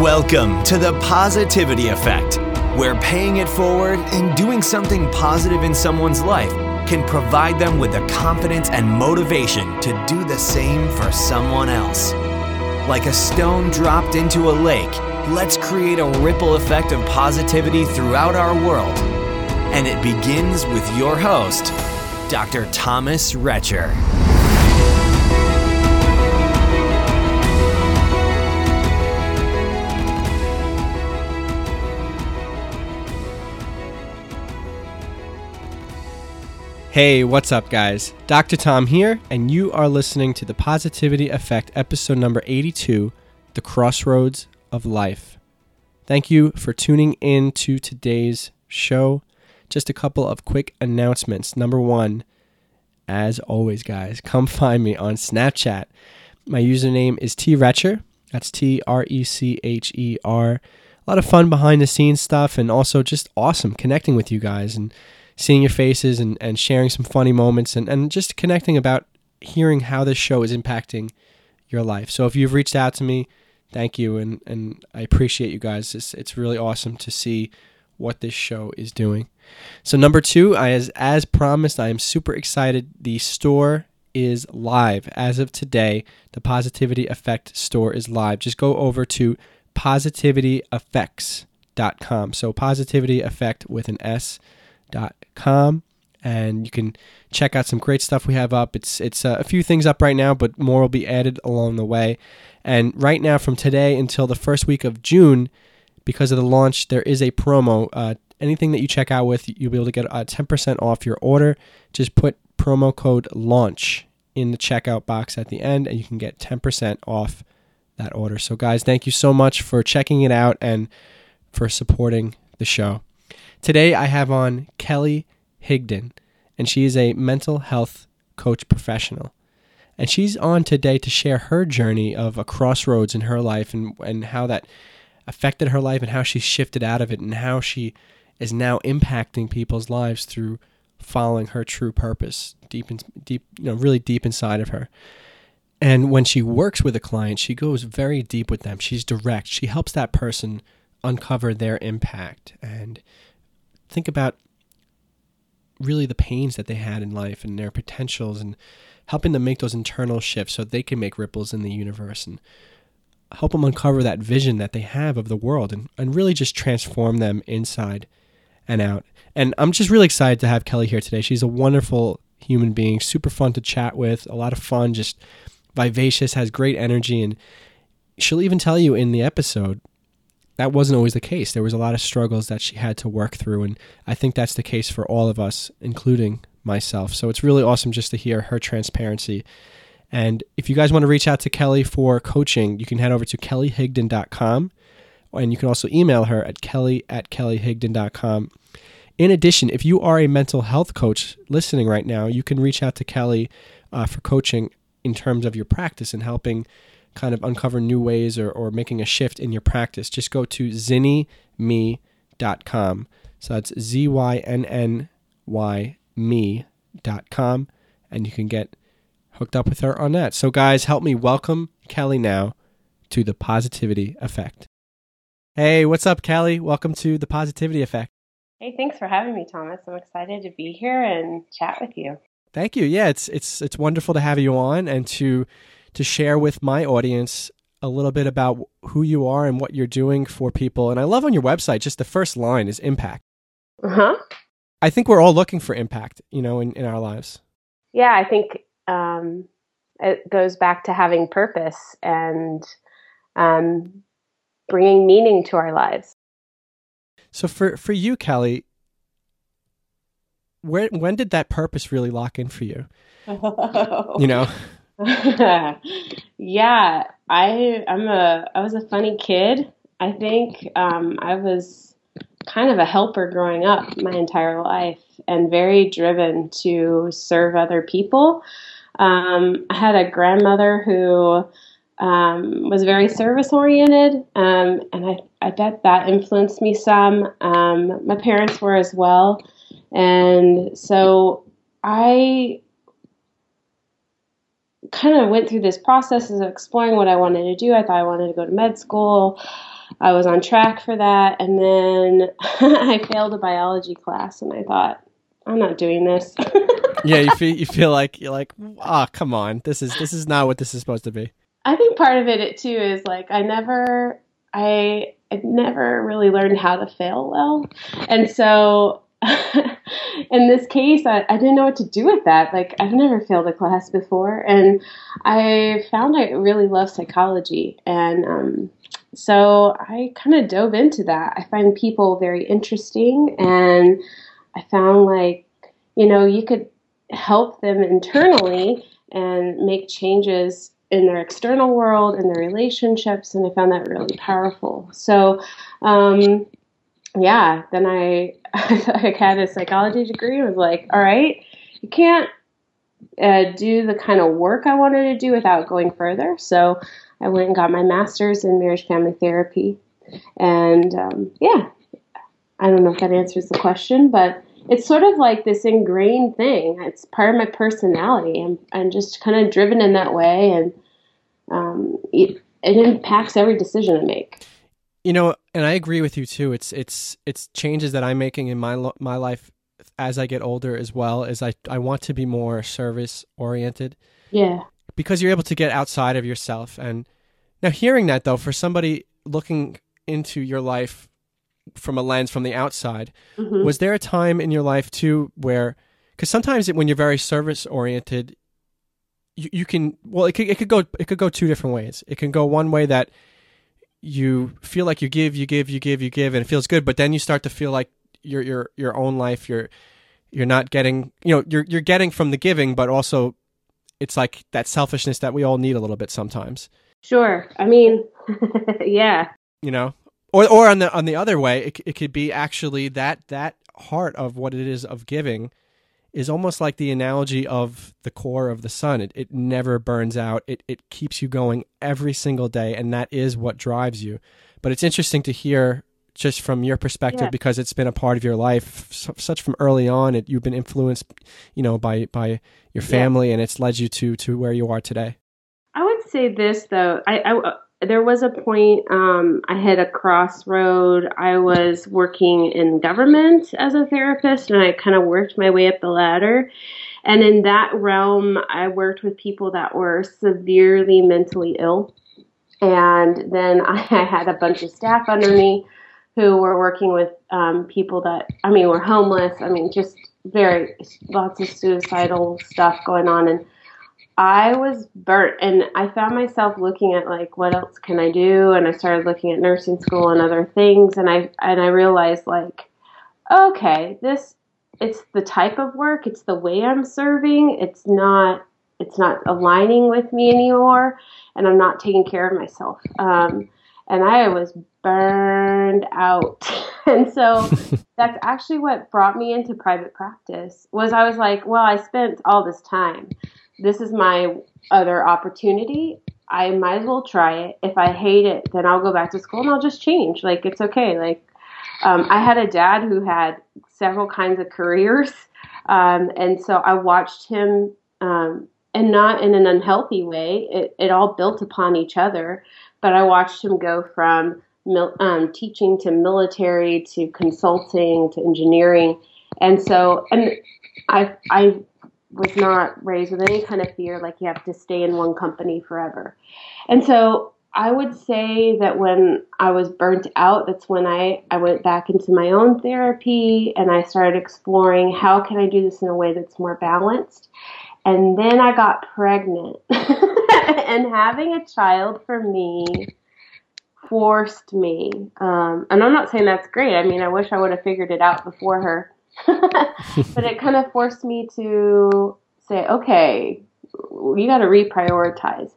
Welcome to the Positivity Effect, where paying it forward and doing something positive in someone's life can provide them with the confidence and motivation to do the same for someone else. Like a stone dropped into a lake, let's create a ripple effect of positivity throughout our world. And it begins with your host, Dr. Thomas Retcher. Hey, what's up, guys? Dr. Tom here, and you are listening to the Positivity Effect, episode number 82 The Crossroads of Life. Thank you for tuning in to today's show. Just a couple of quick announcements. Number one, as always, guys, come find me on Snapchat. My username is T Retcher. That's T R E C H E R. A lot of fun behind the scenes stuff, and also just awesome connecting with you guys and seeing your faces and, and sharing some funny moments and, and just connecting about hearing how this show is impacting your life. So if you've reached out to me, thank you. And, and I appreciate you guys. It's, it's really awesome to see what this show is doing. So number two, I, as, as promised, I am super excited. The store is live as of today. The Positivity Effect store is live. Just go over to positivityeffects.com. So positivity effect with an S com and you can check out some great stuff we have up. It's it's uh, a few things up right now, but more will be added along the way. And right now, from today until the first week of June, because of the launch, there is a promo. Uh, anything that you check out with, you'll be able to get uh, 10% off your order. Just put promo code launch in the checkout box at the end, and you can get 10% off that order. So, guys, thank you so much for checking it out and for supporting the show. Today I have on Kelly Higdon, and she is a mental health coach professional. And she's on today to share her journey of a crossroads in her life and, and how that affected her life and how she shifted out of it and how she is now impacting people's lives through following her true purpose deep in, deep you know really deep inside of her. And when she works with a client, she goes very deep with them. She's direct. She helps that person uncover their impact and think about really the pains that they had in life and their potentials and helping them make those internal shifts so they can make ripples in the universe and help them uncover that vision that they have of the world and, and really just transform them inside and out. And I'm just really excited to have Kelly here today. She's a wonderful human being, super fun to chat with, a lot of fun, just vivacious, has great energy. And she'll even tell you in the episode that wasn't always the case. There was a lot of struggles that she had to work through, and I think that's the case for all of us, including myself. So it's really awesome just to hear her transparency. And if you guys want to reach out to Kelly for coaching, you can head over to kellyhigdon.com, and you can also email her at kelly at kellyhigdon.com. In addition, if you are a mental health coach listening right now, you can reach out to Kelly uh, for coaching in terms of your practice and helping kind of uncover new ways or, or making a shift in your practice, just go to zynnyme.com. So that's Z Y N N Y me.com, and you can get hooked up with her on that. So, guys, help me welcome Kelly now to the Positivity Effect. Hey, what's up, Kelly? Welcome to the Positivity Effect. Hey, thanks for having me, Thomas. I'm excited to be here and chat with you. Thank you. Yeah, it's it's it's wonderful to have you on and to to share with my audience a little bit about who you are and what you're doing for people. And I love on your website, just the first line is impact. Uh huh. I think we're all looking for impact, you know, in, in our lives. Yeah, I think um, it goes back to having purpose and um, bringing meaning to our lives. So for for you, Kelly, where when did that purpose really lock in for you? you know. yeah, I I'm a I was a funny kid. I think um, I was kind of a helper growing up my entire life and very driven to serve other people. Um, I had a grandmother who um, was very service oriented, um, and I, I bet that influenced me some. Um, my parents were as well, and so I kind of went through this process of exploring what I wanted to do. I thought I wanted to go to med school. I was on track for that. And then I failed a biology class, and I thought, I'm not doing this. yeah, you feel you feel like you're like, ah, oh, come on, this is this is not what this is supposed to be. I think part of it too is like I never I I never really learned how to fail well, and so in this case, I, I didn't know what to do with that. Like, I've never failed a class before. And I found I really love psychology. And um, so I kind of dove into that. I find people very interesting. And I found like, you know, you could help them internally and make changes in their external world and their relationships. And I found that really powerful. So, um, yeah, then I I had a psychology degree and was like, all right, you can't uh, do the kind of work I wanted to do without going further. So I went and got my master's in marriage family therapy. And um, yeah, I don't know if that answers the question, but it's sort of like this ingrained thing. It's part of my personality. I'm, I'm just kind of driven in that way, and um, it, it impacts every decision I make. You know, and I agree with you too. It's it's it's changes that I'm making in my my life as I get older as well. As I I want to be more service oriented. Yeah. Because you're able to get outside of yourself. And now hearing that though, for somebody looking into your life from a lens from the outside, mm-hmm. was there a time in your life too where because sometimes when you're very service oriented, you, you can well it could it could go it could go two different ways. It can go one way that you feel like you give, you give, you give, you give, and it feels good. But then you start to feel like your your your own life, you're you're not getting, you know, you're you're getting from the giving, but also it's like that selfishness that we all need a little bit sometimes. Sure. I mean, yeah. You know, or or on the on the other way, it it could be actually that that heart of what it is of giving is almost like the analogy of the core of the sun. It, it never burns out. It, it keeps you going every single day, and that is what drives you. But it's interesting to hear just from your perspective yeah. because it's been a part of your life such from early on. It, you've been influenced, you know, by by your family, yeah. and it's led you to to where you are today. I would say this though. I, I there was a point um, I hit a crossroad. I was working in government as a therapist, and I kind of worked my way up the ladder. And in that realm, I worked with people that were severely mentally ill. And then I had a bunch of staff under me who were working with um, people that, I mean, were homeless. I mean, just very lots of suicidal stuff going on. And I was burnt and I found myself looking at like what else can I do? And I started looking at nursing school and other things and I and I realized like okay this it's the type of work it's the way I'm serving it's not it's not aligning with me anymore and I'm not taking care of myself. Um, and I was burned out. And so that's actually what brought me into private practice was I was like well I spent all this time this is my other opportunity. I might as well try it. If I hate it, then I'll go back to school and I'll just change. Like it's okay. Like um, I had a dad who had several kinds of careers, um, and so I watched him, um, and not in an unhealthy way. It, it all built upon each other, but I watched him go from mil- um, teaching to military to consulting to engineering, and so and I I was not raised with any kind of fear like you have to stay in one company forever. And so I would say that when I was burnt out, that's when I, I went back into my own therapy and I started exploring how can I do this in a way that's more balanced. And then I got pregnant. and having a child for me forced me. Um, and I'm not saying that's great. I mean, I wish I would have figured it out before her. But it kind of forced me to say, okay, you got to reprioritize.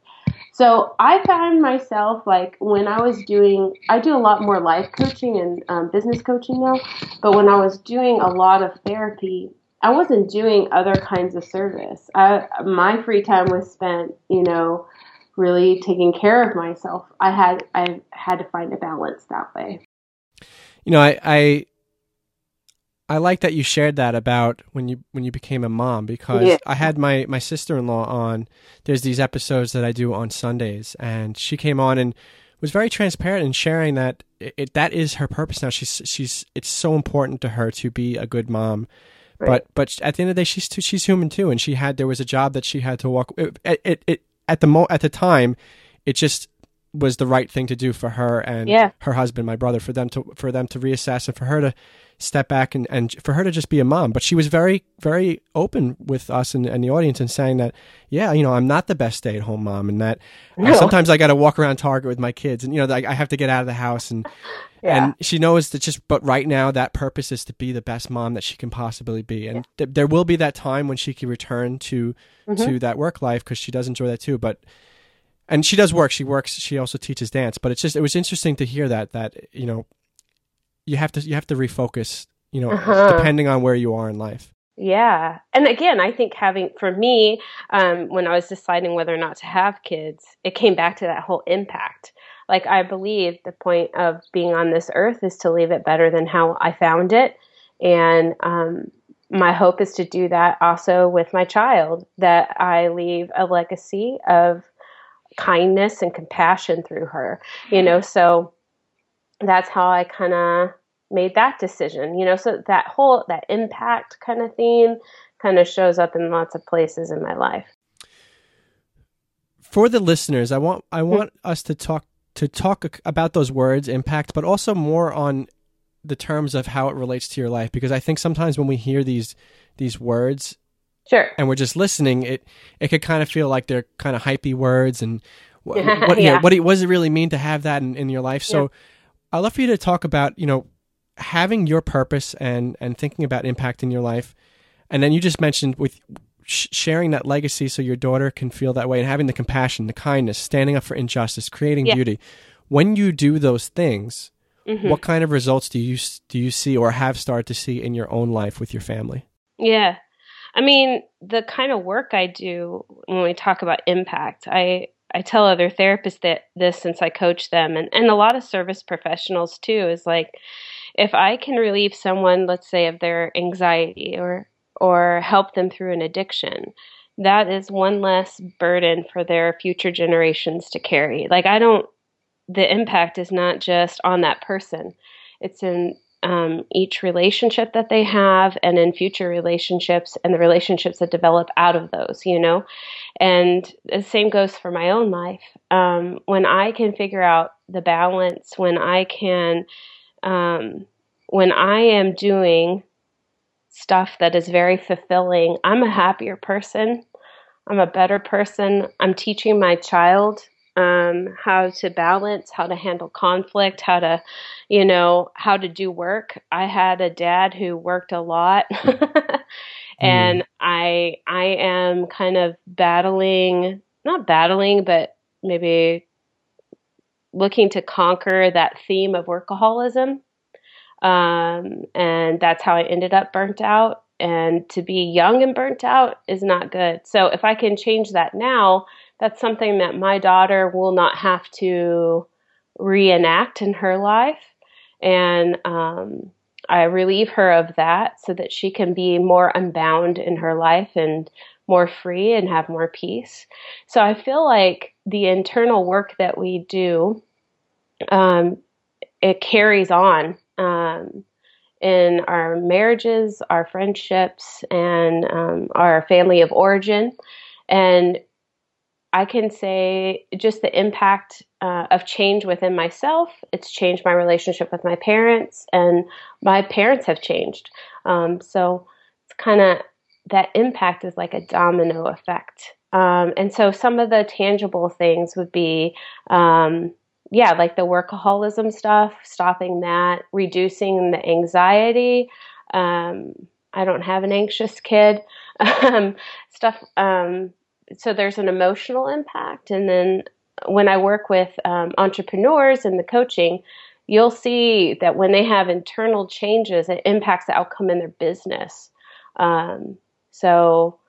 So I found myself like when I was doing, I do a lot more life coaching and um, business coaching now, but when I was doing a lot of therapy, I wasn't doing other kinds of service. I, my free time was spent, you know, really taking care of myself. I had I had to find a balance that way. You know, I, I I like that you shared that about when you when you became a mom because yeah. I had my my sister in law on. There's these episodes that I do on Sundays, and she came on and was very transparent in sharing that it, it, that is her purpose now. She's she's it's so important to her to be a good mom. Right. But but at the end of the day, she's too, she's human too, and she had there was a job that she had to walk. It, it, it at the mo at the time, it just was the right thing to do for her and yeah. her husband, my brother, for them to for them to reassess and for her to step back and, and for her to just be a mom. But she was very, very open with us and, and the audience and saying that, yeah, you know, I'm not the best stay at home mom and that no. uh, sometimes I got to walk around Target with my kids and, you know, I, I have to get out of the house and, yeah. and she knows that just, but right now that purpose is to be the best mom that she can possibly be. And yeah. th- there will be that time when she can return to, mm-hmm. to that work life because she does enjoy that too. But, and she does work. She works. She also teaches dance. But it's just it was interesting to hear that that you know you have to you have to refocus you know uh-huh. depending on where you are in life yeah and again i think having for me um, when i was deciding whether or not to have kids it came back to that whole impact like i believe the point of being on this earth is to leave it better than how i found it and um, my hope is to do that also with my child that i leave a legacy of kindness and compassion through her you know so that's how I kind of made that decision, you know. So that whole that impact kind of theme kind of shows up in lots of places in my life. For the listeners, I want I want mm-hmm. us to talk to talk about those words impact, but also more on the terms of how it relates to your life because I think sometimes when we hear these these words Sure. And we're just listening. It it could kind of feel like they're kind of hypey words, and what what, yeah. what, what, does it really mean to have that in, in your life? So, yeah. I'd love for you to talk about, you know, having your purpose and and thinking about impact in your life, and then you just mentioned with sh- sharing that legacy so your daughter can feel that way and having the compassion, the kindness, standing up for injustice, creating yeah. beauty. When you do those things, mm-hmm. what kind of results do you do you see or have started to see in your own life with your family? Yeah. I mean, the kind of work I do when we talk about impact, I I tell other therapists that this since I coach them and, and a lot of service professionals too is like if I can relieve someone, let's say, of their anxiety or or help them through an addiction, that is one less burden for their future generations to carry. Like I don't the impact is not just on that person. It's in um, each relationship that they have and in future relationships and the relationships that develop out of those, you know? And the same goes for my own life. Um, when I can figure out the balance, when I can, um, when I am doing stuff that is very fulfilling, I'm a happier person. I'm a better person. I'm teaching my child um, how to balance, how to handle conflict, how to, you know, how to do work. I had a dad who worked a lot. and mm. I I am kind of battling, not battling, but maybe looking to conquer that theme of workaholism. Um, and that's how I ended up burnt out. And to be young and burnt out is not good. So if I can change that now, that's something that my daughter will not have to reenact in her life. And um, I relieve her of that so that she can be more unbound in her life and more free and have more peace. So I feel like the internal work that we do, um, it carries on um, in our marriages, our friendships, and um, our family of origin. And I can say just the impact uh, of change within myself. It's changed my relationship with my parents, and my parents have changed. Um, so it's kind of that impact is like a domino effect. Um, and so some of the tangible things would be, um, yeah, like the workaholism stuff, stopping that, reducing the anxiety. Um, I don't have an anxious kid. Um, stuff um, so there's an emotional impact. And then when i work with um, entrepreneurs in the coaching you'll see that when they have internal changes it impacts the outcome in their business. Um, so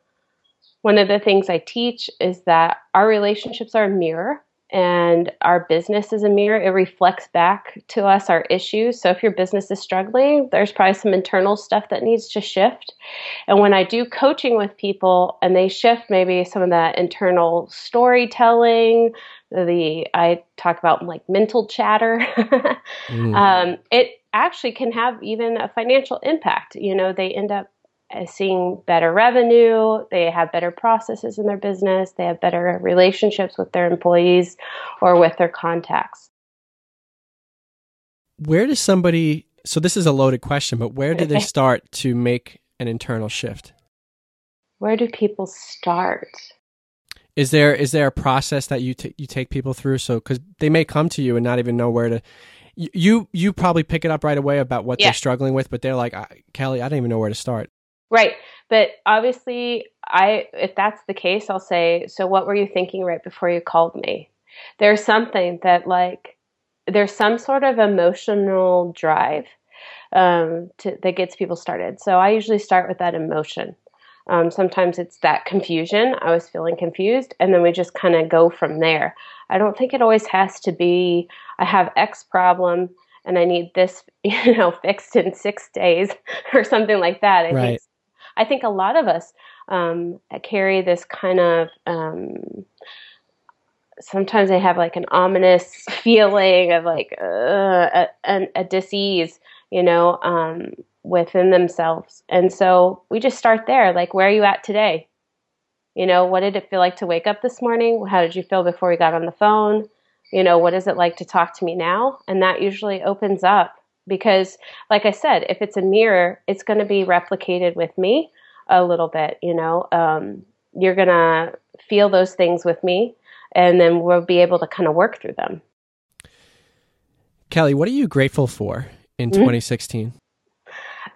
one of the things i teach is that our relationships are a mirror and our business is a mirror. It reflects back to us our issues. So if your business is struggling, there's probably some internal stuff that needs to shift. And when I do coaching with people and they shift maybe some of that internal storytelling, the I talk about like mental chatter. mm. um, it actually can have even a financial impact. You know, they end up Uh, seeing better revenue, they have better processes in their business, they have better relationships with their employees or with their contacts. Where does somebody so this is a loaded question, but where do they start to make an internal shift? Where do people start? Is there is there a process that you t- you take people through? So because they may come to you and not even know where to. You you probably pick it up right away about what yeah. they're struggling with, but they're like, Kelly, I don't even know where to start. Right, but obviously, I if that's the case, I'll say, so what were you thinking right before you called me? There's something that like there's some sort of emotional drive um, to, that gets people started. So I usually start with that emotion. Um, sometimes it's that confusion. I was feeling confused, and then we just kind of go from there. I don't think it always has to be I have X problem and I need this, you know, fixed in six days or something like that. I right. think I think a lot of us um, carry this kind of. Um, sometimes they have like an ominous feeling of like uh, a, a, disease, you know, um, within themselves. And so we just start there. Like, where are you at today? You know, what did it feel like to wake up this morning? How did you feel before we got on the phone? You know, what is it like to talk to me now? And that usually opens up because, like I said, if it's a mirror, it's going to be replicated with me a little bit. You know, um, you're going to feel those things with me, and then we'll be able to kind of work through them. Kelly, what are you grateful for in mm-hmm. 2016?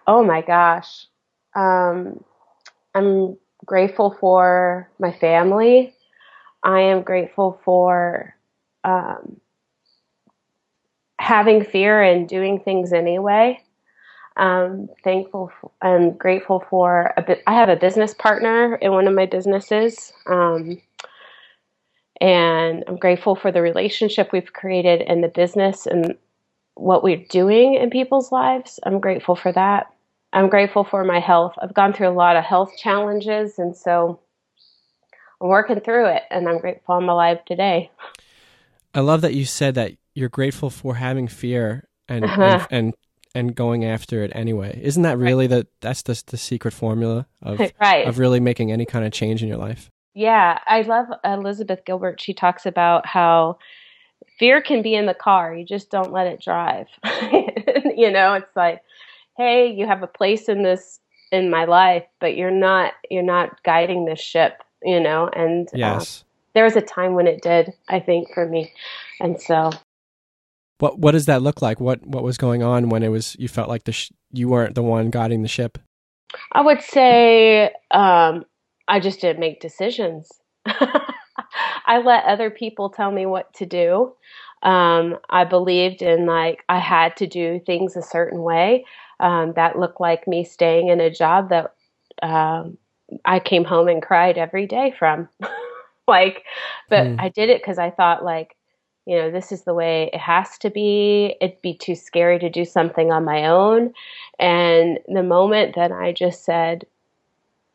Oh my gosh. Um, I'm grateful for my family. I am grateful for um, having fear and doing things anyway. Um, thankful and grateful for a bit. I have a business partner in one of my businesses, um, and I'm grateful for the relationship we've created in the business and what we're doing in people's lives. I'm grateful for that. I'm grateful for my health. I've gone through a lot of health challenges, and so I'm working through it, and I'm grateful I'm alive today. I love that you said that you're grateful for having fear and uh-huh. and, and, and going after it anyway. Isn't that really right. the that's the the secret formula of right. of really making any kind of change in your life? Yeah, I love Elizabeth Gilbert. She talks about how fear can be in the car. You just don't let it drive. you know, it's like, hey, you have a place in this in my life, but you're not you're not guiding this ship. You know, and uh, yes, uh, there was a time when it did. I think for me, and so. What what does that look like? What what was going on when it was you felt like the sh- you weren't the one guiding the ship? I would say um, I just didn't make decisions. I let other people tell me what to do. Um, I believed in like I had to do things a certain way. Um, that looked like me staying in a job that um, I came home and cried every day from. like, but mm. I did it because I thought like, you know, this is the way it has to be. It'd be too scary to do something on my own. And the moment that I just said,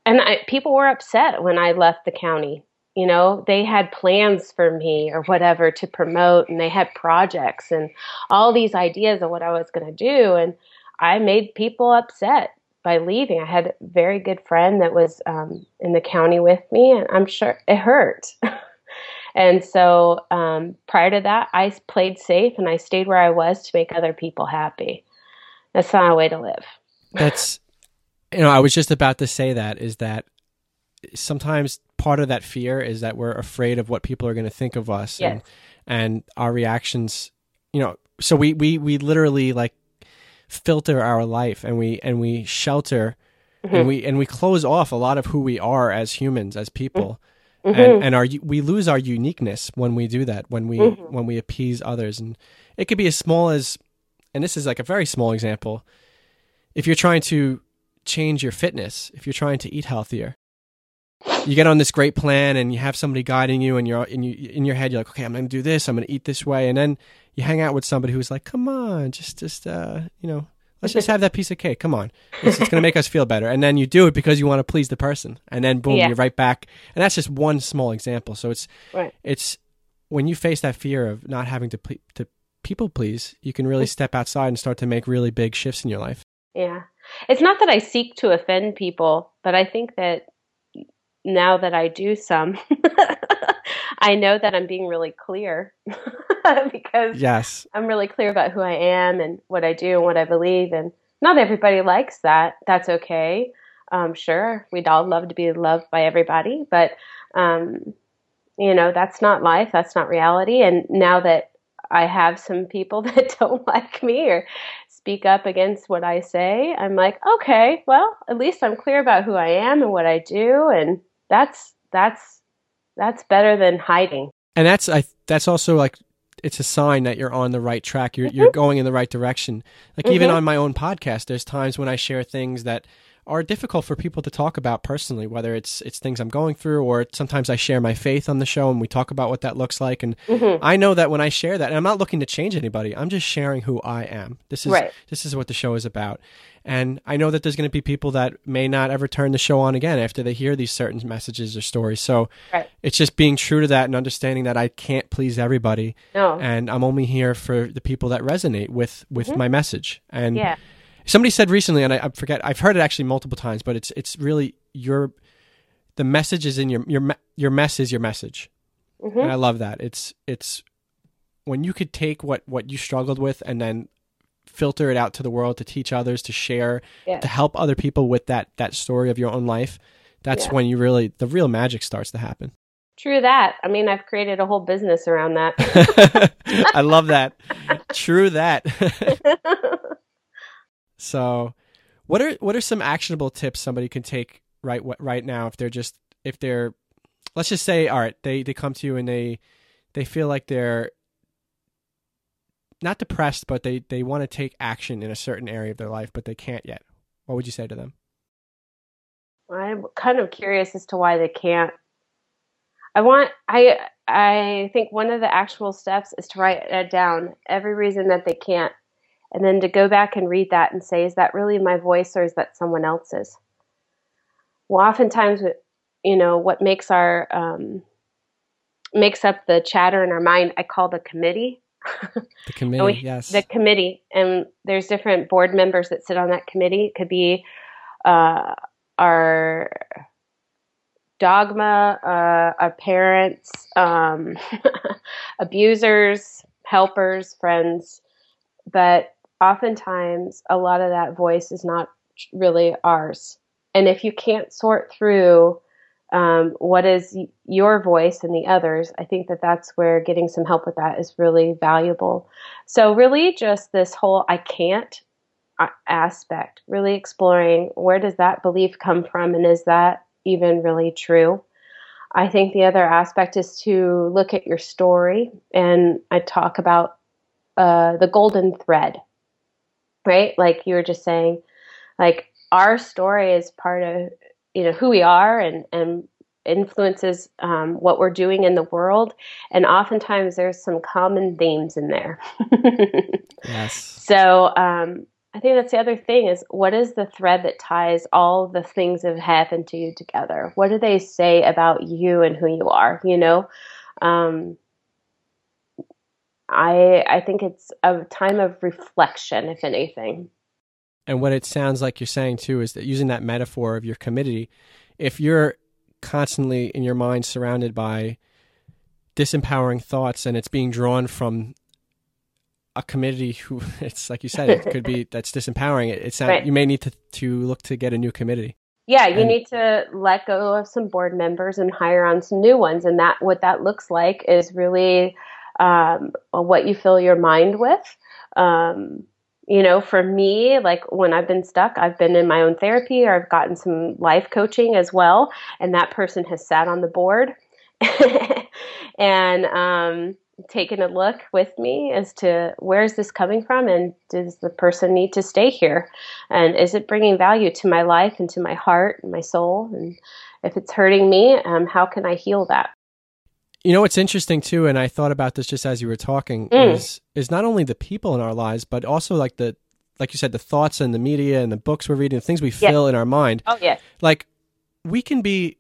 and I, people were upset when I left the county you know they had plans for me or whatever to promote and they had projects and all these ideas of what i was going to do and i made people upset by leaving i had a very good friend that was um, in the county with me and i'm sure it hurt and so um, prior to that i played safe and i stayed where i was to make other people happy that's not a way to live that's you know i was just about to say that is that sometimes part of that fear is that we're afraid of what people are going to think of us yes. and and our reactions you know so we we we literally like filter our life and we and we shelter mm-hmm. and we and we close off a lot of who we are as humans as people mm-hmm. And and our we lose our uniqueness when we do that when we mm-hmm. when we appease others. And it could be as small as and this is like a very small example if you're trying to change your fitness if you're trying to eat healthier you get on this great plan and you have somebody guiding you and you're in, you, in your head you're like okay i'm going to do this i'm going to eat this way. And then you hang out with somebody who's like come on just just uh you know let's just have that piece of cake come on it's, it's going to make us feel better and then you do it because you want to please the person and then boom yeah. you're right back and that's just one small example so it's right. it's when you face that fear of not having to ple- to people please, you can really step outside and start to make really big shifts in your life. Yeah. It's not that I seek to offend people, but I think that now that I do some, I know that I'm being really clear because Yes. I'm really clear about who I am and what I do and what I believe. And not everybody likes that. That's okay. Um, sure, we'd all love to be loved by everybody, but um, you know that's not life. That's not reality. And now that I have some people that don't like me or speak up against what I say, I'm like, okay, well, at least I'm clear about who I am and what I do, and that's that's that's better than hiding. And that's I that's also like it's a sign that you're on the right track. You're Mm-hmm. you're going in the right direction. Like even Mhm. on my own podcast, there's times when I share things that are difficult for people to talk about personally, whether it's it's things I'm going through or sometimes I share my faith on the show and we talk about what that looks like and Mhm. I know that when I share that, and I'm not looking to change anybody. I'm just sharing who I am. This is Right. this is what the show is about. And I know that there's going to be people that may not ever turn the show on again after they hear these certain messages or stories. So Right. it's just being true to that and understanding that I can't please everybody, No. and I'm only here for the people that resonate with with my message. And yeah. Somebody said recently, and I, I forget, I've heard it actually multiple times, but it's it's really your the message is in your your your mess is your message, Mhm. and I love that. It's it's when you could take what what you struggled with and then filter it out to the world to teach others to share Yeah. to help other people with that that story of your own life that's Yeah. when you really the real magic starts to happen True that. I mean, I've created a whole business around that. i love that true that so what are what are some actionable tips somebody can take right right now if they're just if they're let's just say all right they they come to you and they they feel like they're not depressed but they they want to take action in a certain area of their life but they can't yet. What would you say to them? I'm kind of curious as to why they can't. I want I I think one of the actual steps is to write it down every reason that they can't and then to go back and read that and say is that really my voice or is that someone else's? Well, oftentimes you know what makes our um, makes up the chatter in our mind I call the committee. the committee we- yes the committee and there's different board members that sit on that committee it could be uh, our dogma uh, our parents um, abusers helpers friends but oftentimes a lot of that voice is not really ours. And if you can't sort through um, what is your voice and the others i think that that's where getting some help with that is really valuable. So really just this whole I can't aspect, really exploring where does that belief come from and is that even really true? I think the other aspect is to look at your story and I talk about uh, the golden thread, right? Like you were just saying, like our story is part of you know who we are and and influences um, what we're doing in the world. And oftentimes there's some common themes in there. Yes. So um, i think that's the other thing is what is the thread that ties all the things that have happened to you together? What do they say about you and who you are you know? Um, i i think it's a time of reflection if anything And what it sounds like you're saying too is that using that metaphor of your committee, if you're constantly in your mind surrounded by disempowering thoughts and it's being drawn from a committee who it's like you said it could be that's disempowering it it's not, Right. you may need to to look to get a new committee Yeah, you And- need to let go of some board members and hire on some new ones. And that what that looks like is really um, what you fill your mind with. Um, you know, for me, like when I've been stuck, I've been in my own therapy or I've gotten some life coaching as well. And that person has sat on the board and um, taken a look with me as to where's this coming from and does the person need to stay here? And is it bringing value to my life and to my heart and my soul? And if it's hurting me, um, how can I heal that? You know what's interesting too and i thought about this just as you were talking Mm. is is not only the people in our lives but also like the like you said the thoughts and the media and the books we're reading the things we Yeah. fill in our mind Oh, yeah. like we can be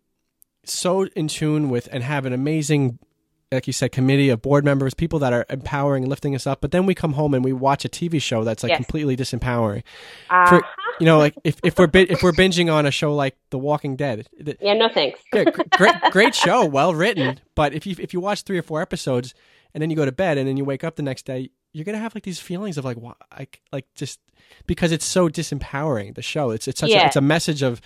so in tune with and have an amazing like you said, committee of board members, people that are empowering and lifting us up. But then we come home and we watch a TV show that's like Yes. completely disempowering. Uh, For, you know, like if, if we're if we're binging on a show like The Walking Dead, yeah, no thanks. yeah, great great show, well written. But if you if you watch three or four episodes and then you go to bed and then you wake up the next day, you're gonna have like these feelings of like, why, like like just because it's so disempowering. The show, it's it's such a, it's a message of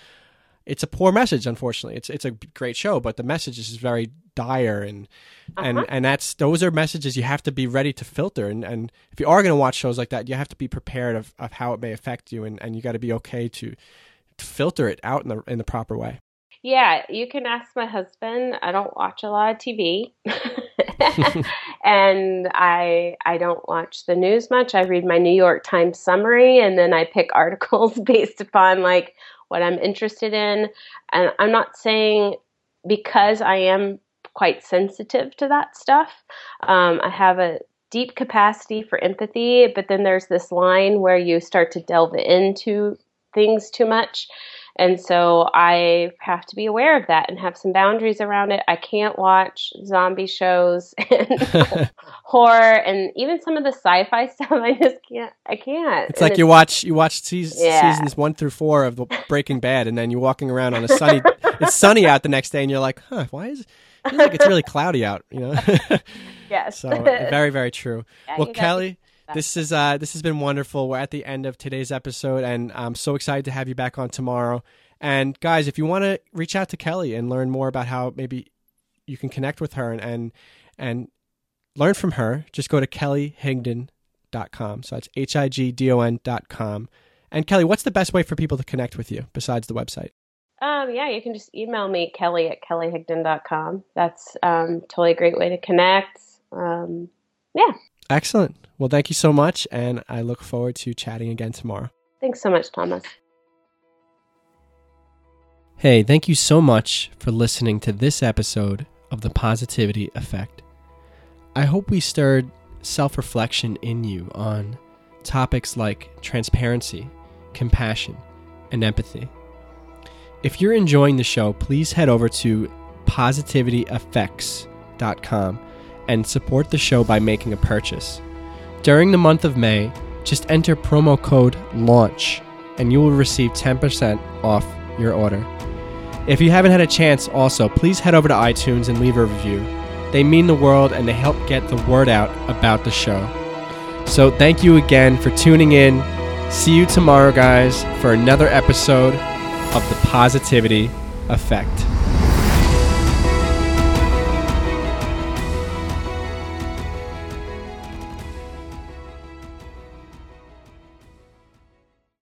it's a poor message. Unfortunately, it's it's a great show, but the message is very dire and and Uh-huh. and that's those are messages you have to be ready to filter. And and if you are gonna watch shows like that, you have to be prepared of, of how it may affect you, and and you got to be okay to, to filter it out in the in the proper way. Yeah, you can ask my husband. I don't watch a lot of TV. and I I don't watch the news much. I read my New York Times summary and then I pick articles based upon like what I'm interested in. And I'm not saying because I am quite sensitive to that stuff. Um, I have a deep capacity for empathy, but then there's this line where you start to delve into things too much. And so I have to be aware of that and have some boundaries around it. I can't watch zombie shows and horror and even some of the sci-fi stuff. I just can't. I can't. It's And like you watch you watch seas- Yeah. seasons one through four of Breaking Bad, and then you're walking around on a sunny. it's sunny out the next day, and you're like, "Huh? Why is feels like it's really cloudy out?" You know. yes. so very very true. Yeah, well, Kelly, this is uh this has been wonderful. We're at the end of today's episode, and I'm so excited to have you back on tomorrow. And guys, if you want to reach out to Kelly and learn more about how maybe you can connect with her and and, and learn from her, just go to kellyhigdon.com. So that's H I G D O N dot com. And Kelly, what's the best way for people to connect with you besides the website? Um, yeah, you can just email me, Kelly at kellyhigdon.com. That's um, totally a great way to connect. Um, yeah. Excellent. Well, thank you so much, and I look forward to chatting again tomorrow. Thanks so much, Thomas. Hey, thank you so much for listening to this episode of The Positivity Effect. I hope we stirred self reflection in you on topics like transparency, compassion, and empathy. If you're enjoying the show, please head over to positivityeffects.com and support the show by making a purchase. During the month of May, just enter promo code LAUNCH and you will receive 10% off your order. If you haven't had a chance, also, please head over to iTunes and leave a review. They mean the world and they help get the word out about the show. So, thank you again for tuning in. See you tomorrow, guys, for another episode of The Positivity Effect.